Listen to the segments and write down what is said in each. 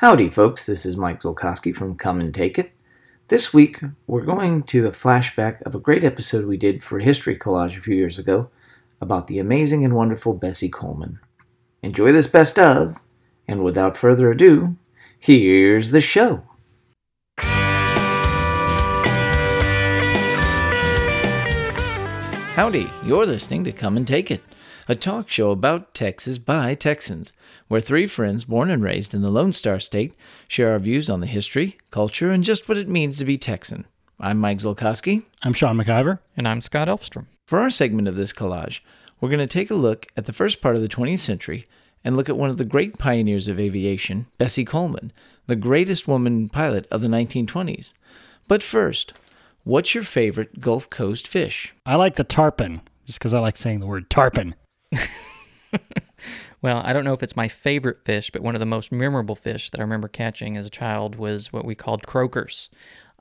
Howdy, folks. This is Mike Zolkowski from Come and Take It. This week, we're going to a flashback of a great episode we did for History Collage a few years ago about the amazing and wonderful Bessie Coleman. Enjoy this best of, and without further ado, here's the show. Howdy, you're listening to Come and Take It, a talk show about Texas by Texans, where three friends born and raised in the Lone Star State share our views on the history, culture, and just what it means to be Texan. I'm Mike Zolkowski. I'm Sean McIver. And I'm Scott Elfstrom. For our segment of this collage, we're going to take a look at the first part of the 20th century and look at one of the great pioneers of aviation, Bessie Coleman, the greatest woman pilot of the 1920s. But first, What's your favorite Gulf Coast fish? I like the tarpon, just because I like saying the word tarpon. well, I don't know if it's my favorite fish, but one of the most memorable fish that I remember catching as a child was what we called croakers.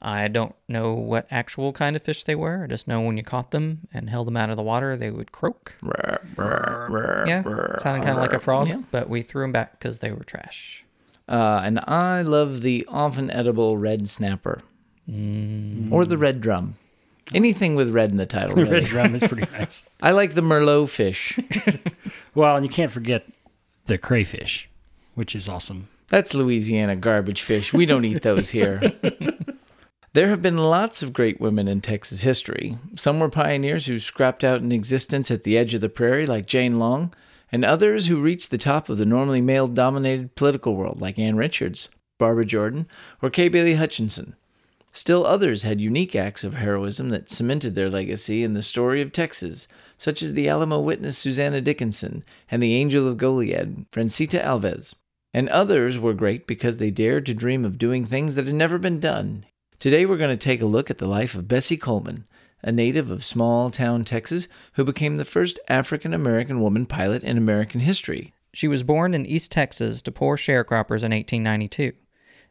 I don't know what actual kind of fish they were. I just know when you caught them and held them out of the water, they would croak. yeah, sounded kind of like a frog, yeah. but we threw them back because they were trash. Uh, and I love the often edible red snapper. Mm. Or the red drum. Anything with red in the title. The really. red drum is pretty nice. I like the merlot fish. well, and you can't forget the crayfish, which is awesome. That's Louisiana garbage fish. We don't eat those here. there have been lots of great women in Texas history. Some were pioneers who scrapped out an existence at the edge of the prairie, like Jane Long, and others who reached the top of the normally male dominated political world, like Ann Richards, Barbara Jordan, or Kay Bailey Hutchinson. Still others had unique acts of heroism that cemented their legacy in the story of Texas, such as the Alamo witness Susanna Dickinson and the Angel of Goliad, Francita Alavez. And others were great because they dared to dream of doing things that had never been done. Today we're going to take a look at the life of Bessie Coleman, a native of small town Texas who became the first African American woman pilot in American history. She was born in East Texas to poor sharecroppers in 1892.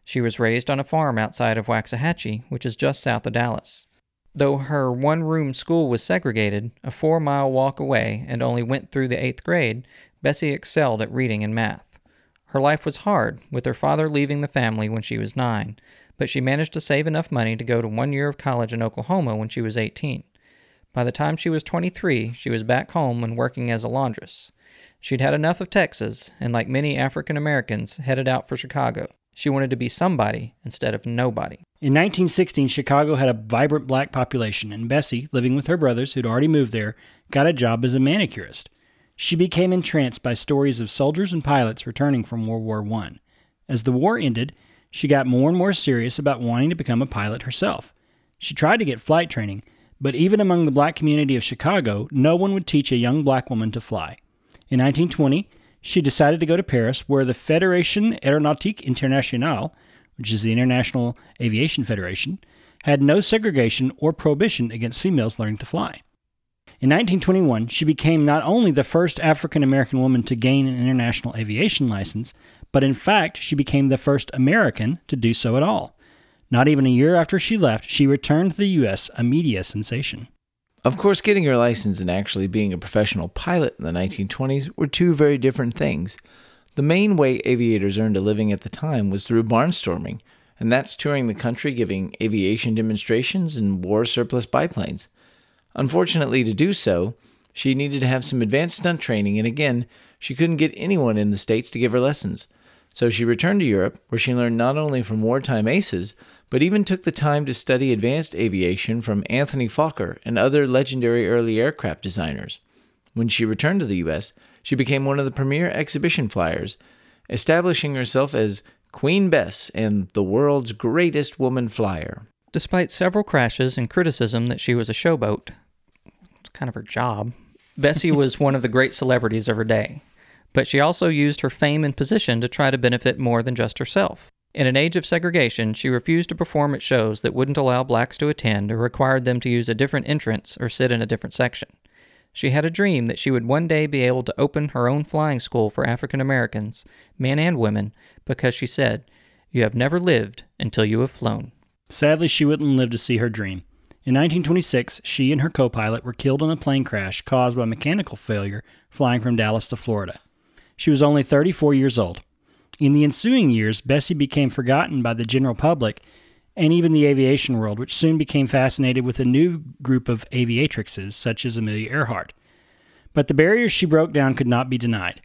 She was raised on a farm outside of Waxahachie, which is just south of Dallas. Though her one room school was segregated, a four mile walk away, and only went through the eighth grade, Bessie excelled at reading and math. Her life was hard, with her father leaving the family when she was nine, but she managed to save enough money to go to one year of college in Oklahoma when she was 18. By the time she was 23, she was back home and working as a laundress. She'd had enough of Texas, and like many African Americans, headed out for Chicago. She wanted to be somebody instead of nobody. In 1916, Chicago had a vibrant black population, and Bessie, living with her brothers who'd already moved there, got a job as a manicurist. She became entranced by stories of soldiers and pilots returning from World War I. As the war ended, she got more and more serious about wanting to become a pilot herself. She tried to get flight training, but even among the black community of Chicago, no one would teach a young black woman to fly. In 1920, she decided to go to Paris, where the Fédération Aéronautique Internationale, which is the International Aviation Federation, had no segregation or prohibition against females learning to fly. In 1921, she became not only the first African American woman to gain an international aviation license, but in fact, she became the first American to do so at all. Not even a year after she left, she returned to the U.S., a media sensation. Of course, getting her license and actually being a professional pilot in the 1920s were two very different things. The main way aviators earned a living at the time was through barnstorming, and that's touring the country giving aviation demonstrations and war surplus biplanes. Unfortunately, to do so, she needed to have some advanced stunt training, and again, she couldn't get anyone in the States to give her lessons. So she returned to Europe, where she learned not only from wartime aces, but even took the time to study advanced aviation from Anthony Fokker and other legendary early aircraft designers. When she returned to the U.S., she became one of the premier exhibition flyers, establishing herself as Queen Bess and the world's greatest woman flyer. Despite several crashes and criticism that she was a showboat, it's kind of her job, Bessie was one of the great celebrities of her day. But she also used her fame and position to try to benefit more than just herself. In an age of segregation, she refused to perform at shows that wouldn't allow blacks to attend or required them to use a different entrance or sit in a different section. She had a dream that she would one day be able to open her own flying school for African Americans, men and women, because she said, You have never lived until you have flown. Sadly, she wouldn't live to see her dream. In 1926, she and her co pilot were killed in a plane crash caused by mechanical failure flying from Dallas to Florida. She was only 34 years old. In the ensuing years, Bessie became forgotten by the general public and even the aviation world, which soon became fascinated with a new group of aviatrixes, such as Amelia Earhart. But the barriers she broke down could not be denied.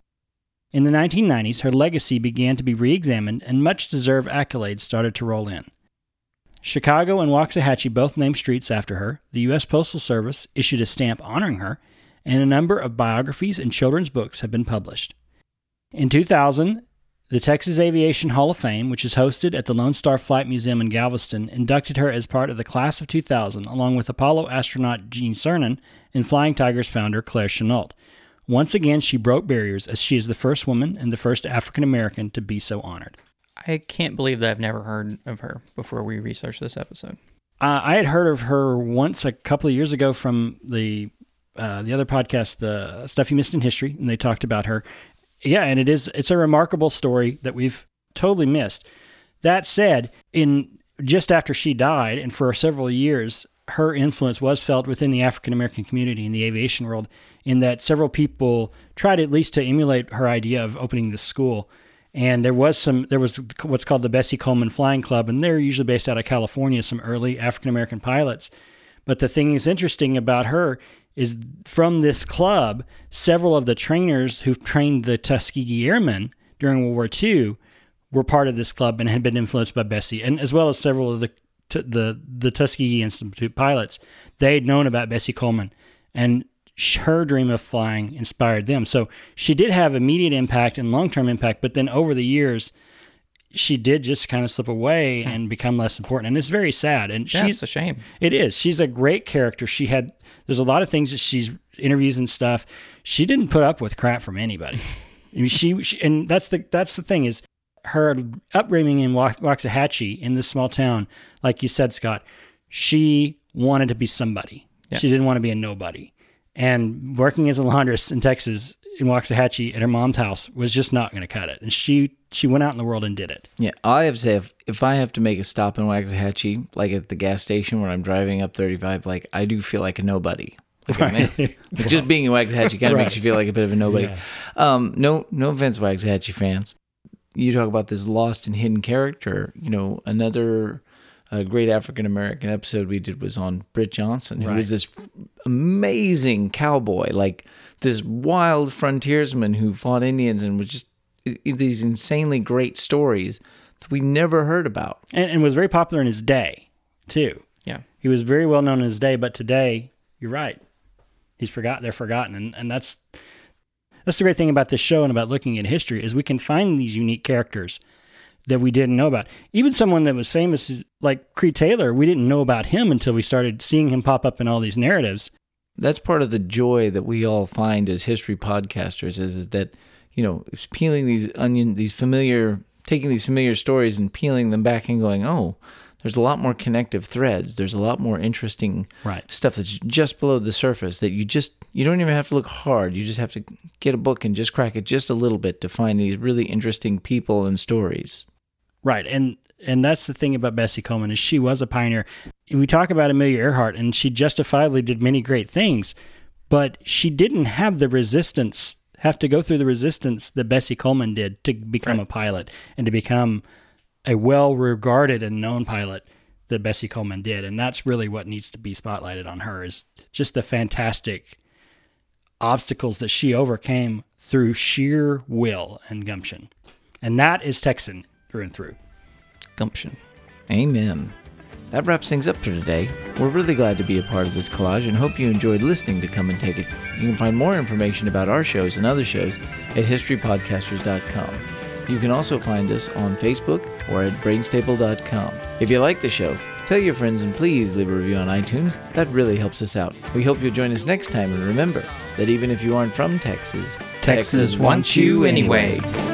In the 1990s, her legacy began to be re examined, and much deserved accolades started to roll in. Chicago and Waxahachie both named streets after her, the U.S. Postal Service issued a stamp honoring her, and a number of biographies and children's books have been published. In 2000, the Texas Aviation Hall of Fame, which is hosted at the Lone Star Flight Museum in Galveston, inducted her as part of the class of 2000, along with Apollo astronaut Gene Cernan and Flying Tigers founder Claire Chennault. Once again, she broke barriers as she is the first woman and the first African American to be so honored. I can't believe that I've never heard of her before we researched this episode. Uh, I had heard of her once a couple of years ago from the uh, the other podcast, the stuff you missed in history, and they talked about her. Yeah, and it is it's a remarkable story that we've totally missed. That said, in just after she died, and for several years, her influence was felt within the African American community in the aviation world. In that several people tried at least to emulate her idea of opening this school and there was some there was what's called the Bessie Coleman Flying Club, and they're usually based out of California. Some early African American pilots, but the thing is interesting about her is from this club, several of the trainers who trained the Tuskegee Airmen during World War II were part of this club and had been influenced by Bessie, and as well as several of the the the Tuskegee Institute pilots. They had known about Bessie Coleman, and her dream of flying inspired them. So she did have immediate impact and long term impact, but then over the years, she did just kind of slip away hmm. and become less important. And it's very sad. And Yeah, she's it's a shame. it is. She's a great character. She had there's a lot of things that she's interviews and stuff. She didn't put up with crap from anybody. I mean, she, she and that's the that's the thing is her upbringing in Waxahachie in this small town, like you said, Scott. She wanted to be somebody. Yeah. She didn't want to be a nobody. And working as a laundress in Texas in Waxahachie at her mom's house was just not going to cut it. And she she went out in the world and did it. Yeah, I have to say, if, if I have to make a stop in Waxahachie, like at the gas station when I'm driving up 35, like I do feel like a nobody. Like, I mean, like, just being in Waxahachie kind of Right. makes you feel like a bit of a nobody. Yeah. Um, no, no offense, Waxahachie fans. You talk about this lost and hidden character. You know, another uh, great African American episode we did was on Britt Johnson, who was this amazing cowboy, like this wild frontiersman who fought Indians and was just these insanely great stories that we never heard about. And, and was very popular in his day, too. Yeah. He was very well known in his day, but today, you're right. He's forgotten. they're forgotten. And, and that's that's the great thing about this show and about looking at history is we can find these unique characters that we didn't know about. Even someone that was famous like Creed Taylor, we didn't know about him until we started seeing him pop up in all these narratives. That's part of the joy that we all find as history podcasters is, is that, you know, it's peeling these onion, these familiar, taking these familiar stories and peeling them back and going, oh, there's a lot more connective threads. There's a lot more interesting Right. stuff that's just below the surface that you just, you don't even have to look hard. You just have to get a book and just crack it just a little bit to find these really interesting people and stories. Right. And and that's the thing about Bessie Coleman is she was a pioneer. We talk about Amelia Earhart and she justifiably did many great things, but she didn't have the resistance have to go through the resistance that Bessie Coleman did to become a pilot and to become a well regarded and known pilot that Bessie Coleman did. And that's really what needs to be spotlighted on her is just the fantastic obstacles that she overcame through sheer will and gumption. And that is Texan through and through. Gumption. Amen. That wraps things up for today. We're really glad to be a part of this collage and hope you enjoyed listening to Come and Take It. You can find more information about our shows and other shows at historypodcasters.com. You can also find us on Facebook or at brainstable.com. If you like the show, tell your friends and please leave a review on iTunes. That really helps us out. We hope you'll join us next time and remember that even if you aren't from Texas, Texas wants you anyway. anyway.